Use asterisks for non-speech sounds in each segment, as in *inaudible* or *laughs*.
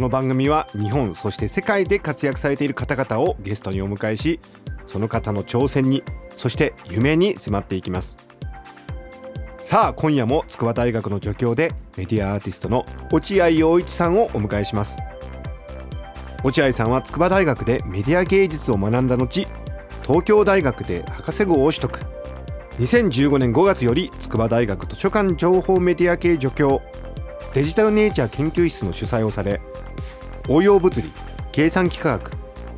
この番組は日本そして世界で活躍されている方々をゲストにお迎えしその方の挑戦にそして夢に迫っていきます。さあ今夜も筑波大学の助教でメディアアーティストの落合陽一さんをお迎えします。落合さんは筑波大学でメディア芸術を学んだ後東京大学で博士号を取得。2015年5月より筑波大学図書館情報メディア系助教。デジタルネイチャー研究室の主催をされ応用物理計算機科学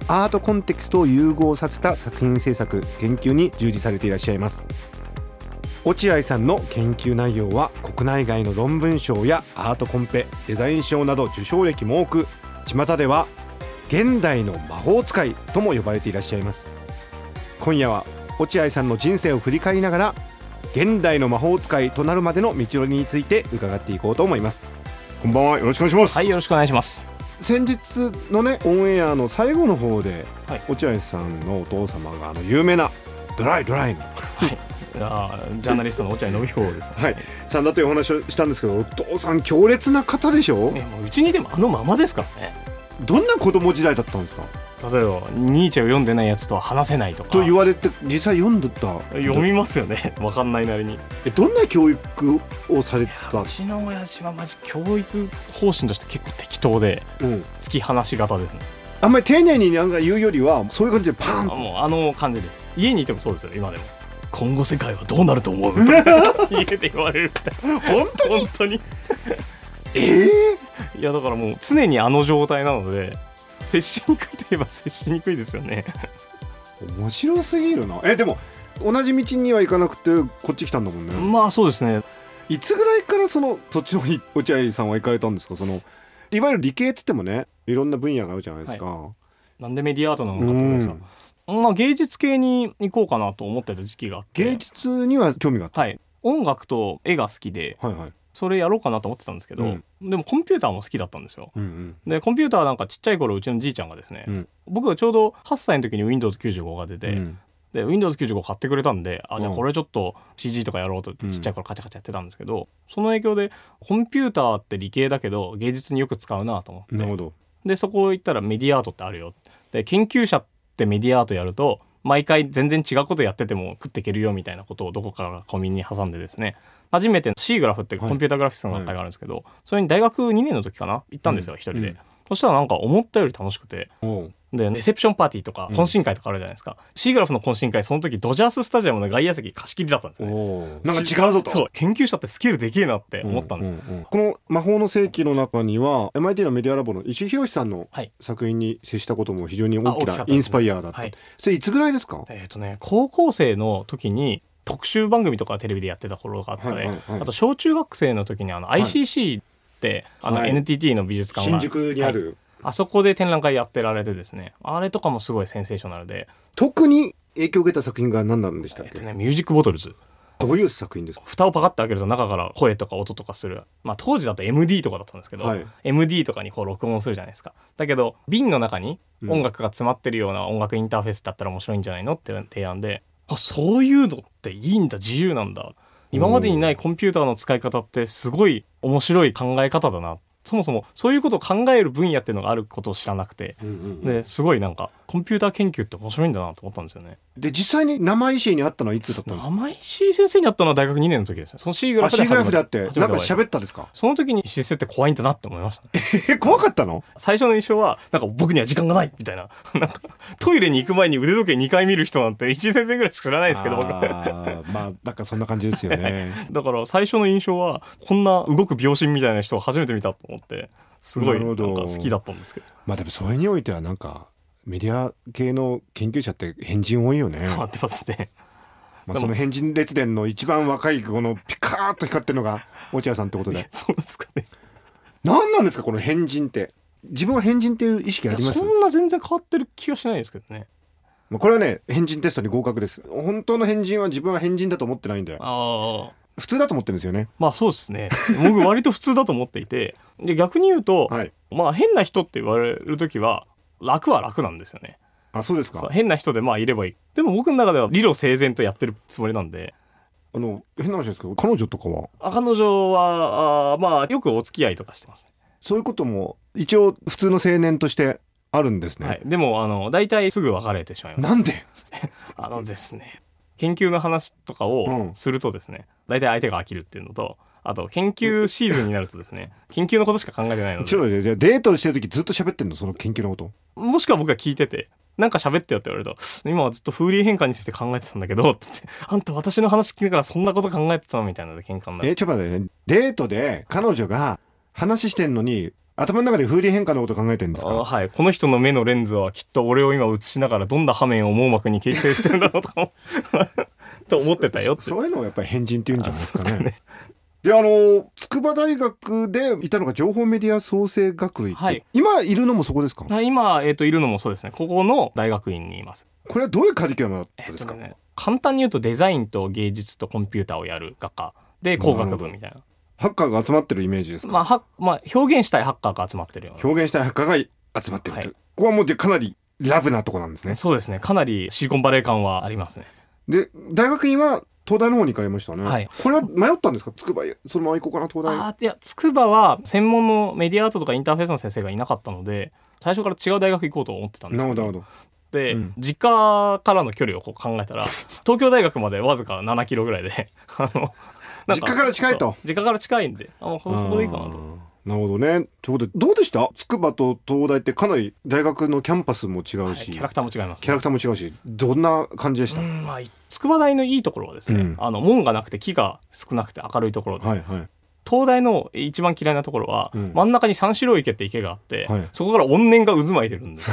アートコンテクストを融合させた作品制作研究に従事されていらっしゃいます。落合さんの研究内容は国内外の論文賞やアートコンペデザイン賞など受賞歴も多く巷では現代の魔法使いとも呼ばれていらっしゃいます。今夜は落合さんの人生を振り返りながら現代の魔法使いとなるまでの道のりについて伺っていこうと思います。こんばんは。よろしくお願いします。はいよろしくお願いします。先日のねオンエアの最後の方で、はい。落合さんのお父様があの有名なドライドライの。あージャーナリストの落合信彦です、はい。さんだというお話をしたんですけどお父さん強烈な方でしょ？ねもううちにでもあのままですからねどんな子供時代だったんですか？例えばニーチェを読んでないやつとは話せないとか。と言われて実際読んでた読みますよね。*laughs* わかんないなりに。えどんな教育をされた？うちの親父はマジ教育方針として結構適当でうん、突き放し型ですね。あんまり丁寧になんか言うよりはそういう感じでパーンあもうあの感じです。家にいてもそうですよ今でも。今後世界はどうなると思う？と。*laughs* 家で言われるみたいな。本当に？本当に。ええいやだからもう常にあの状態なので接しにくいといえば接しにくいですよね。面白すぎるな。えでも同じ道には行かなくてこっち来たんだもんね、まあそうですね。いつぐらいからそのそっちの方に落合さんは行かれたんですか？そのいわゆる理系っつってもねいろんな分野があるじゃないですか、なんでメディアアートなのかってことさ、まあ芸術系に行こうかなと思ってた時期があって。芸術には興味があった、はい。音楽と絵が好きで。はいはいそれやろうかなと思ってたんですけど、うん。でもコンピューターも好きだったんですよ。うんうん。でコンピューターなんかちっちゃい頃うちのじいちゃんがですね、うん。僕がちょうど8歳の時に Windows95 が出て、うん。で Windows95 買ってくれたんであじゃあうん。これちょっと CG とかやろうとちっちゃい頃カチャカチャやってたんですけど、その影響でコンピューターって理系だけど芸術によく使うなと思って。でそこ行ったらメディアアートってあるよ。で研究者ってメディアアートやると毎回全然違うことやってても食っていけるよみたいなことをどこかがコミに挟んでですね初めて C グラフってコンピューターグラフィックスの学会があるんですけど、それに大学2年の時かな？行ったんですよ、うん。一人で、うん。そしたらなんか思ったより楽しくて。でレセプションパーティーとかうん。懇親会とかあるじゃないですか、C グラフの懇親会その時ドジャーススタジアムの外野席貸し切りだったんですよねなんか違うぞと。そう。研究者ってスキルできえなって思ったんです、うううん。この魔法の世紀の中には MIT のメディアラボの石井宏さんのはい。作品に接したことも非常に大きなインスパイアだった、はい。それいつぐらいですか？えっ、とね高校生の時に特集番組とかテレビでやってた頃があったり、はいはいはい。あと小中学生の時にあの ICC って、あのはい。NTT の美術館が。新宿にある、あそこで展覧会やってられてですね。あれとかもすごいセンセーショナルで、特に影響を受けた作品が何なんでしたっけ、えっとね、ミュージックボトルズ。どういう作品ですか？蓋をパカッて開けると中から声とか音とかする、まあ、当時だと MD とかだったんですけど、はい。MD とかにこう録音するじゃないですか。だけど瓶の中に音楽が詰まってるような音楽インターフェースだったら面白いんじゃないのっていう提案であそういうのっていいんだ。自由なんだ。今までにないコンピューターの使い方ってすごい面白い考え方だな。そもそもそういうことを考える分野っていうのがあることを知らなくて。うんうんうん。ですごいなんかコンピューター研究って面白いんだなと思ったんですよね。で実際に生石井に会ったのはいつだったんですか？生石先生に会ったのは大学2年の時ですね。その C グラあフ C グラフであってなんか喋ったですか？その時に石井先生って怖いんだなって思いましたね。*laughs* え怖かったの？最初の印象は、なんか僕には時間がないみたいな。*laughs* なんかトイレに行く前に腕時計2回見る人なんて石井先生ぐらいしか知らないですけど、僕。まあなんかそんな感じですよね *laughs* だから最初の印象は、こんな動く秒針みたいな人を初めて見たと思って、すごいなんか好きだったんですけど。まあでもそれにおいてはなんかメディア系の研究者って変人多いよね、変わってますね。*laughs* まあ、その変人列伝の一番若いこのピカーッと光ってるのが *laughs* 落合さんってことで。そうですかね。何なんですかこの変人って。自分は変人っていう意識あります？そんな全然変わってる気はしないですけどね。まあこれはね変人テストに合格です。本当の変人は自分は変人だと思ってないんだよ。ああ普通だと思ってるんですよね。まあそうですね。僕割と普通だと思っていて。で逆に言うと、はい。まあ変な人って言われる時は楽は楽なんですよね。あそうですか。変な人でまあいればいい。でも僕の中では理路整然とやってるつもりなんで。あの変な話ですけど彼女とかは？あ彼女はあーまあよくお付き合いとかしてます、そういうことも一応普通の青年としてあるんですね、はい、でもあの大体すぐ別れてしまいます。なんで？*laughs* あのですね研究の話とかうをん。するとですね、大体相手が飽きるっていうのとあと研究シーズンになるとですね *laughs* 研究のことしか考えてないのちょっでと待ってじゃあデートしてる時ずっと喋ってんの？その研究のこと？もしくは僕が聞いててなんか喋ってよって言われると今はずっと風鈴変化について考えてたんだけどって言ってあんた私の話聞きながらそんなこと考えてたのみたいなので喧嘩になる。えちょっと待ってねデートで彼女が話してんのに頭の中で風鈴変化のこと考えてるんですか？あはい、この人の目のレンズはきっと俺を今映しながらどんな破面を網膜に形成してるんだろうとか *laughs* と思ってたよって。そういうのをやっぱり変人って言うんじゃないですかねであの筑波大学でいたのが情報メディア創生学類って、はい。今いるのもそこですか？あ今、えー、といるのもそうですね。ここの大学院にいます。これはどういうカリキュラムだったんですか、えっとね、簡単に言うとデザインと芸術とコンピューターをやる学科。で工学部みたいな、ハッカーが集まってるイメージですか、まあはまあ、表現したいハッカーが集まってるような。表現したいハッカーが集まってるという、はい。ここはもうでかなりラブなとこなんですね。そうですね。かなりシリコンバレー感はありますね。で大学院は東大の方に行かれましたね、はい。これは迷ったんですか？筑波へそのまま行こうかな東大。あーいや筑波は専門のメディアアートとかインターフェースの先生がいなかったので最初から違う大学行こうと思ってたんですけど。なるほどなるほで、うん。実家からの距離をこう考えたら *laughs* 東京大学までわずか7キロぐらいで *laughs* あの実家から近いと。実家から近いんであもうそこでいいかなとなるほどね。ということでどうでした？筑波と東大ってかなり大学のキャンパスも違はいうし、キャラクターも違います、キャラクターも違うし。どんな感じでした、うんまあ筑波大のいいところはですね、うん。あの門がなくて木が少なくて明るいところで、はいはい。東大の一番嫌いなところは、うん。真ん中に三四郎池って池があって、はいそこから怨念が渦巻いてるんです。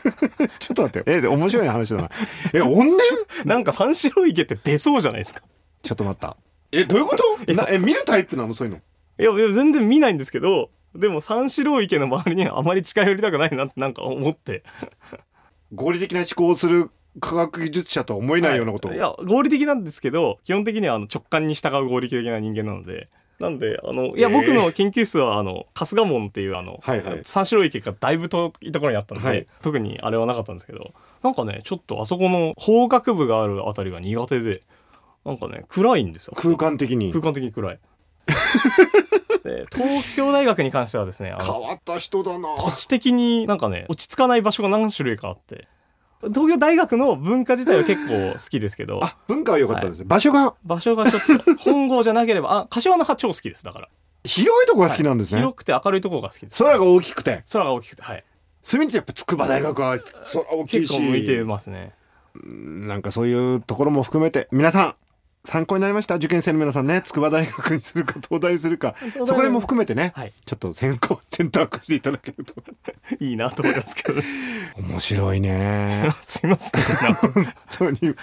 *laughs* ちょっと待ってえで面白い話だな。え怨念？*laughs* なんか三四郎池って出そうじゃないですか。ちょっと待った。えどういうこと？なえ見るタイプなの？そういうのいやいや全然見ないんですけどでも三四郎池の周りにはあまり近寄りたくないなってなんか思って。合理的な思考をする科学技術者とは思えないようなことを、い。や合理的なんですけど基本的にはあの直感に従う合理的な人間なので。なんであのいや、えー。僕の研究室はあの春日門っていうあの、はいはい。三四郎池がだいぶ遠いところにあったので、はい。特にあれはなかったんですけどなんかねちょっとあそこの法学部があるあたりが苦手でなんかね暗いんですよ。空間的に。空間的に暗い *laughs* で東京大学に関してはですねあの変わった人だな。土地的になんかね落ち着かない場所が何種類かあって。東京大学の文化自体は結構好きですけど。あ文化は良かったですね、場所が？場所がちょっと本郷じゃなければあ柏の葉超好きですだから。広いとこが好きなんですね、広くて明るいところが好きです。空が大きくて。空が大きくてはい。そういう意味でやっぱ筑波大学は空大きい結し構向いてますね。なんかそういうところも含めて皆さん参考になりました？受験生の皆さんね。筑波大学にするか東大にするか。そこら辺も含めてね、はい。ちょっと選考選択していただけると。いいなと思いますけど面白いね。*laughs* すいません。本当に。わ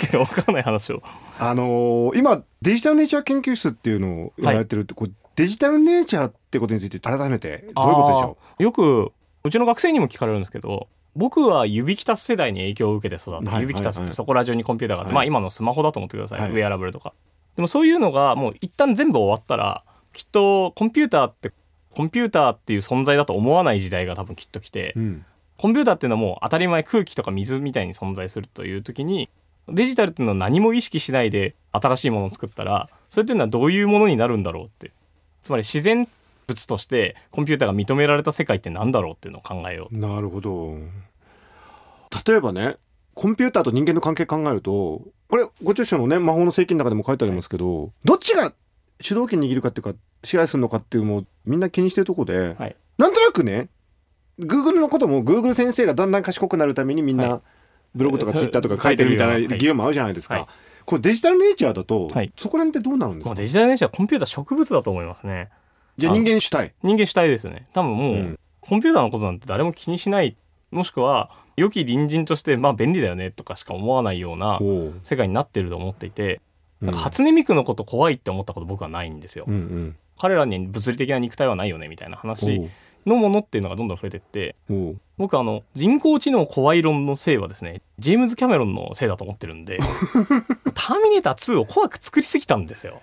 けのわからない話を。あのー今デジタルネイチャー研究室っていうのをやられてるって、こうデジタルネイチャーってことについて改めてどういうことでしょあー。よくうちの学生にも聞かれるんですけど僕は指キタス世代に影響を受けて育った、はい指キタスってそこら中にコンピューターがあって、はい。まあ今のスマホだと思ってください、はい。ウェアラブルとか。でもそういうのがもう一旦全部終わったらきっとコンピューターってコンピューターっていう存在だと思わない時代が多分きっと来て、う、うん、コンピューターっていうのはもう当たり前空気とか水みたいに存在するという時にデジタルっていうのは何も意識しないで新しいものを作ったらそれっていうのはどういうものになるんだろうって。つまり自然物としてコンピューターが認められた世界って何だろうっていうのを考えよう。なるほど。例えばねコンピューターと人間の関係考えるとこれご著書のね魔法の世紀の中でも書いてありますけど、どっちが主導権握るかっていうか支配するのかっていうのもみんな気にしてるとこで、はい。なんとなくね Google のことも Google 先生がだんだん賢くなるためにみんはなブログとかそ Twitter とか書いてるみたいなな議論もあるじゃないですか、はい。これデジタルネイチャーだと、はい。そこら辺ってどうなるんですか？デジタルネイチャーはコンピューター植物だと思いますねじゃあ人間主体。人間主体ですよね。多分もう、うん。コンピューターのことなんて誰も気にしない。もしくは良き隣人としてまあ便利だよねとかしか思わないような世界になってると思っていてうん。なんか初音ミクのこと怖いって思ったこと僕はないんですよ、うんうん。彼らに物理的な肉体はないよねみたいな話のものっていうのがどんどん増えてって僕あの人工知能怖い論のせいはですねジェームズ・キャメロンのせいだと思ってるんで *laughs* ターミネーター2を怖く作りすぎたんですよ。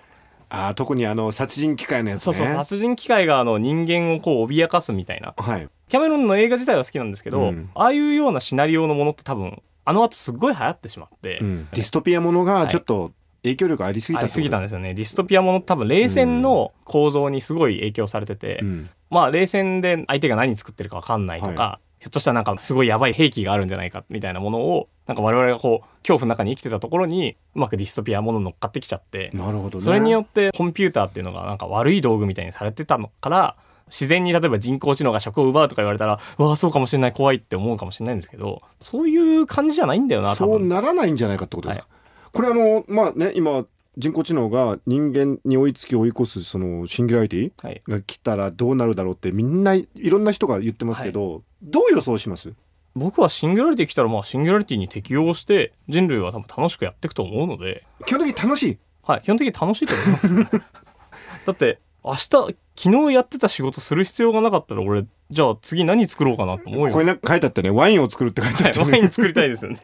あー特にあの殺人機械のやつね。そうそう殺人機械があの人間をこう脅かすみたいな。はい。キャメロンの映画自体は好きなんですけど、うん。ああいうようなシナリオのものって多分あの後すっごい流行ってしまって、うん。ディストピアものがちょっと影響力ありすぎたありすぎたんでですよね。ディストピアもの多分冷戦の構造にすごい影響されてて、うん。まあ冷戦で相手が何作ってるか分かんないとか、はひょっとしたらなんかすごいやばい兵器があるんじゃないかみたいなものをなんか我々がこう恐怖の中に生きてたところにうまくディストピアもの乗っかってきちゃってなるほどね。それによってコンピューターっていうのがなんか悪い道具みたいにされてたのから自然に例えば人工知能が職を奪うとか言われたらうわあそうかもしれない怖いって思うかもしれないんですけどそういう感じじゃないんだよなそうならないんじゃないかってことですか、これあのまあね今人工知能が人間に追いつき追い越すそのシンギュラリティはい。が来たらどうなるだろうってみんないろんな人が言ってますけど、どう予想します？僕はシンギュラリティ来たらまあシンギュラリティに適応して人類は多分楽しくやっていくと思うので基本的に楽しい？はい、基本的に楽しいと思います。*laughs* だって、明日、昨日やってた仕事する必要がなかったら、俺、じゃあ次何作ろうかなと思うよ。これなんか書いてあったねワインを作るって書いてあったはい、ね、ワイン作りたいですよね。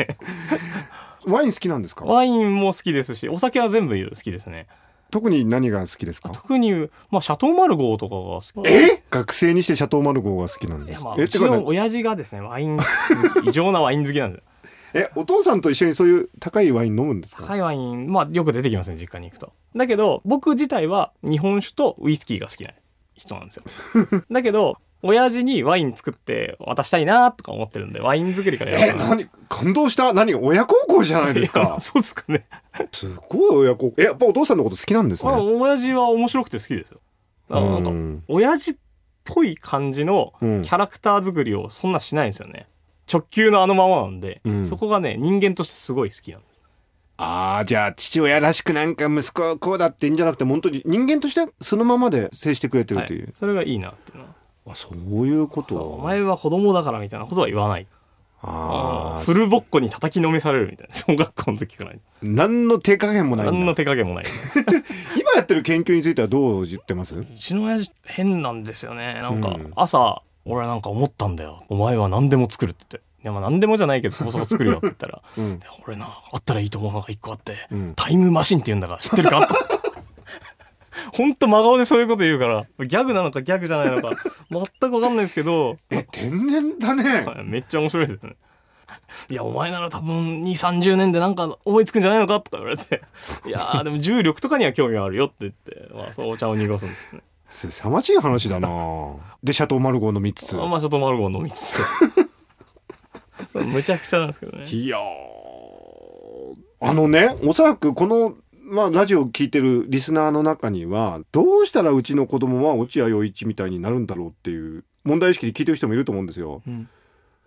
*laughs* ワイン好きなんですか？ワインも好きですし、お酒は全部好きですね。特に何が好きですか？特に、まあ、シャトーマルゴーとかが好き。え？学生にしてシャトーマルゴーが好きなんですまあ、うちの親父がですね、ワイン *laughs* 異常なワイン好きなんですよ。えお父さんと一緒にそういう高いワイン飲むんですか？高いワイン、まあ、よく出てきますね、実家に行くと。だけど、僕自体は日本酒とウイスキーが好きな人なんですよ。*laughs* だけど、親父にワイン作って渡したいなとか思ってるんで、ワイン作りからやえろうかな。何感動した？何が親孝行じゃないですか？*laughs* そうですかね。すごい親孝行えやっぱお父さんのこと好きなんですまあ、ね親父は面白くて好きですよ。だからなんか、うん親父っぽい感じのうんキャラクター作りをそんなしないんですよね。直球のあのままなんで、うんそこがね、人間としてすごい好きなんです。ああじゃあ父親らしくなんか息子はこうだって言うんじゃなくて本当に人間としてそのままで接してくれてるはっていう、い、それがいいなっていうのは。あそういうこと？お前は子供だからみたいなことは言わない。ああフルボッコに叩きのめされるみたいな。小学校の時から。何の手加減もない何の手加減もない。*laughs* 今やってる研究についてはどう言ってます？うちの親父変なんですよね。なんかうん朝、俺はなんか思ったんだよ。お前は何でも作るって言って。いやまあ何でもじゃないけどそこそこ作るよって言ったら、*laughs* うん俺な、あったらいいと思うのが一個あって、うんタイムマシンって言うんだから知ってるか？と。*laughs* ほんと真顔でそういうこと言うから、ギャグなのかギャグじゃないのか、全くわかんないですけど、*laughs* え天然だね。はいめっちゃ面白いですよね。いや、お前なら多分2、30年でなんか思いつくんじゃないのかとか言われて、いやーでも重力とかには興味があるよって言って、まあそうお茶を濁すんですね。すさまじい話だな。でシャトーマルゴー飲みつつ。あまあちょっとマルゴー飲みつつ。*laughs* むちゃくちゃなんですけどね。いやー。あのねおそらくこのまあラジオを聞いてるリスナーの中にはどうしたらうちの子供は落合陽一みたいになるんだろうっていう問題意識で聞いてる人もいると思うんですよ。うん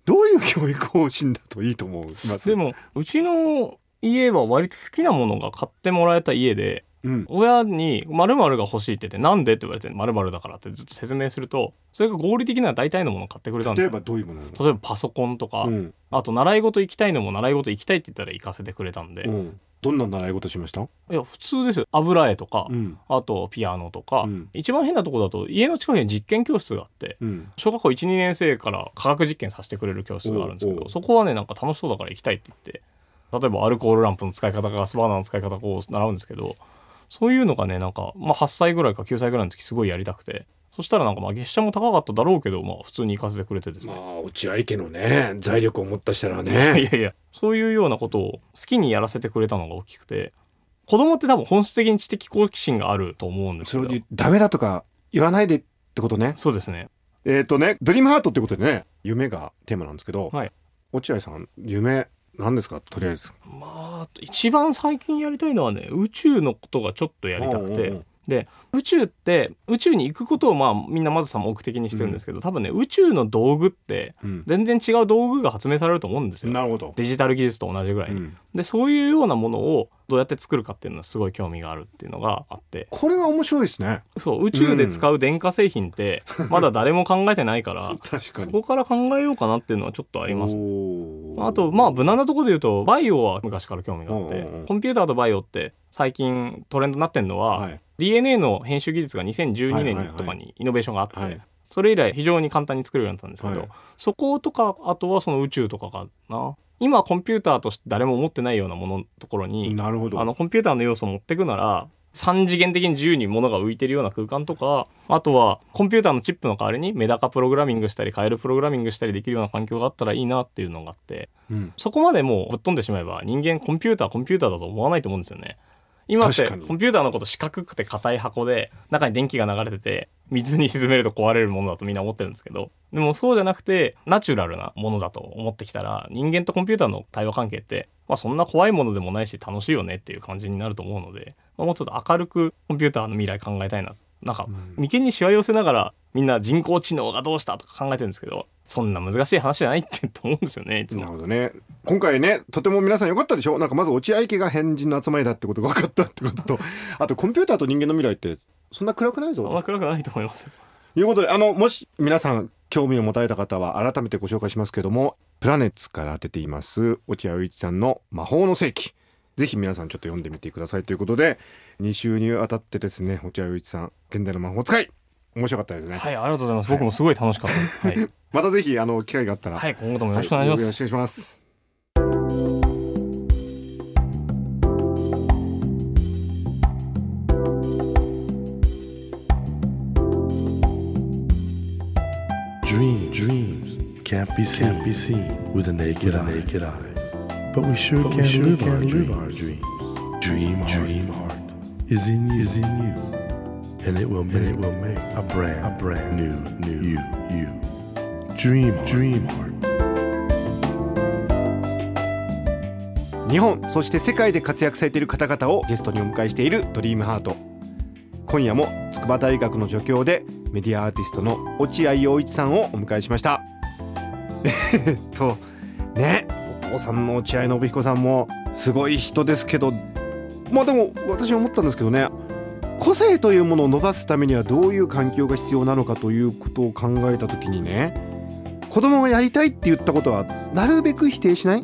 どういう教育方針だといいと思います？で、も、うちの家は割と好きなものが買ってもらえた家で、うん、親に〇〇が欲しいって言って、なんでって言われて、〇〇だからってずっと説明すると、それが合理的な大体のものを買ってくれたんですよ。例えばどういうものなの？例えばパソコンとか、うん。あと習い事行きたいのも習い事行きたいって言ったら行かせてくれたんで、いうん、どんな習い事しました、や、普通ですよ。油絵とか、うん。あとピアノとか、うん。一番変なとこだと家の近くに実験教室があって、うん、小学校1、2年生から科学実験させてくれる教室があるんですけど、そこはね、なんか楽しそうだから行きたいって言って、例えばアルコールランプの使い方ガスバーナーの使い方を習うんですけど、そういうのがね、なんか、まあ8歳ぐらいか9歳ぐらいの時すごいやりたくて、そしたらなんかまあ月謝も高かっただろうけど、まあ普通に行かせてくれてですね。まあ落合家のね財力を持ったしたらいやいねやいや、そういうようなことを好きにやらせてくれたのが大きくて、子供って多分本質的に知的好奇心があると思うんですけど。それで、ダメだとか言わないでってことね。そうですね。えっ、とねドリームハートってことでね夢がテーマなんですけど、はい。落合さん夢何ですか？とりあえず。まあ、一番最近やりたいのはね、宇宙のことがちょっとやりたくてで、宇宙って、宇宙に行くことをまあみんなまずさ目的にしてるんですけど、多分ね、宇宙の道具って、うん。全然違う道具が発明されると思うんですよ。なるほど、デジタル技術と同じぐらいに、うん。で、そういうようなものをどうやって作るかっていうのはすごい興味があるっていうのがあって、これは面白いですね。そう、宇宙で使う電化製品って、*laughs* まだ誰も考えてないから、*laughs* 確かに。そこから考えようかなっていうのはちょっとあります。あと、まあ、無難なところで言うと、バイオは昔から興味があってうんうんうん、コンピューターとバイオって最近トレンドになってるのは、はい。DNA の編集技術が2012はいはいはい年とかにイノベーションがあって、はい。それ以来非常に簡単に作れるようになったんですけど、はい。そことかあとはその宇宙とかかな。今コンピューターとして誰も持ってないようなもののところにあのコンピューターの要素を持っていくなら3次元的に自由に物が浮いてるような空間とかあとはコンピューターのチップの代わりにメダカプログラミングしたりカエルプログラミングしたりできるような環境があったらいいなっていうのがあってうん。そこまでもうぶっ飛んでしまえば人間コンピューターコンピューターだと思わないと思うんですよね。今ってコンピューターのこと四角くて硬い箱で中に電気が流れてて水に沈めると壊れるものだとみんな思ってるんですけど。でもそうじゃなくてナチュラルなものだと思ってきたら人間とコンピューターの対話関係って、まあ、そんな怖いものでもないし楽しいよねっていう感じになると思うので、まあ、もうちょっと明るくコンピューターの未来考えたいな。なんか眉間にしわ寄せながらみんな人工知能がどうしたとか考えてるんですけどそんな難しい話じゃないってと思うんですよねいつなるも。ほどね今回ねとても皆さん良かったでしょ？なんかまず落合家が変人の集まりだってことが分かったってことと *laughs* あとコンピューターと人間の未来ってそんな暗くないぞそんな暗くないと思いますよ。ということであのもし皆さん興味を持たれた方は改めてご紹介しますけどもプラネッツから出ています落合陽一さんの魔法の世紀ぜひ皆さんちょっと読んでみてくださいということで2週にわたってですね落合陽一さん現代の魔法使い面白かったですね、はい、ありがとうございます。僕もすごい楽しかった。はい、またぜひあの機会があったら、はい、今後ともよろしくお願いします。よろしくお願いします。Dream, dreams can't be seen, can't be seen with a naked, eye. naked eye. But we sure can, sure live, our live our dreams. Dream, heart, dream heart is in you, is in you, and it will make, it will make a brand, a brand new, new you, you. Dream, heart, dream heart. 日本そして世界で活躍されている方々をゲストにお迎えしているドリームハート。今夜も筑波大学の助教でメディアアーティストの落合陽一さんをお迎えしました。え *laughs* っとねお父さんの落合信彦さんもすごい人ですけど。まあでも私思ったんですけどね個性というものを伸ばすためにはどういう環境が必要なのかということを考えた時にね子供がやりたいって言ったことはなるべく否定しない。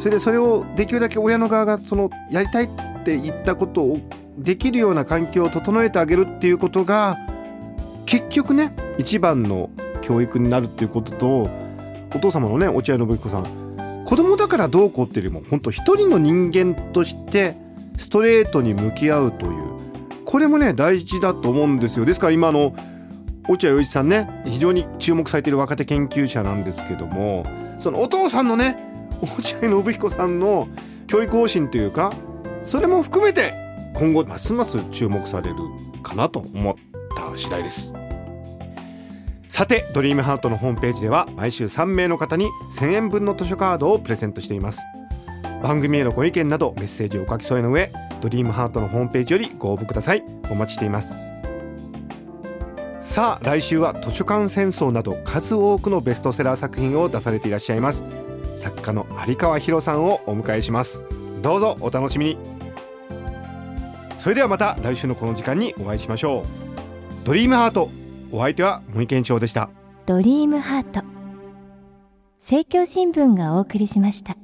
それでそれをできるだけ親の側がそのやりたいって言ったことをできるような環境を整えてあげるっていうことが結局ね一番の教育になるっていうこととお父様のね落合信彦さん。子供だからどうこうっていうよりも本当一人の人間としてストレートに向き合うという。これもね大事だと思うんですよ。ですから今の落合陽一さんね非常に注目されている若手研究者なんですけどもそのお父さんのね落合信彦さんの教育方針というかそれも含めて今後ますます注目されるかなと思った次第です。さてドリームハートのホームページでは毎週3名の方に1000円分の図書カードをプレゼントしています。番組へのご意見などメッセージをお書き添えの上ドリームハートのホームページよりご応募ください。お待ちしています。さあ来週は図書館戦争など数多くのベストセラー作品を出されていらっしゃいます。作家の有川博さんをお迎えします。どうぞお楽しみに。それではまた来週のこの時間にお会いしましょう。ドリームハートお相手は森健翔でした。ドリームハート。政教新聞がお送りしました。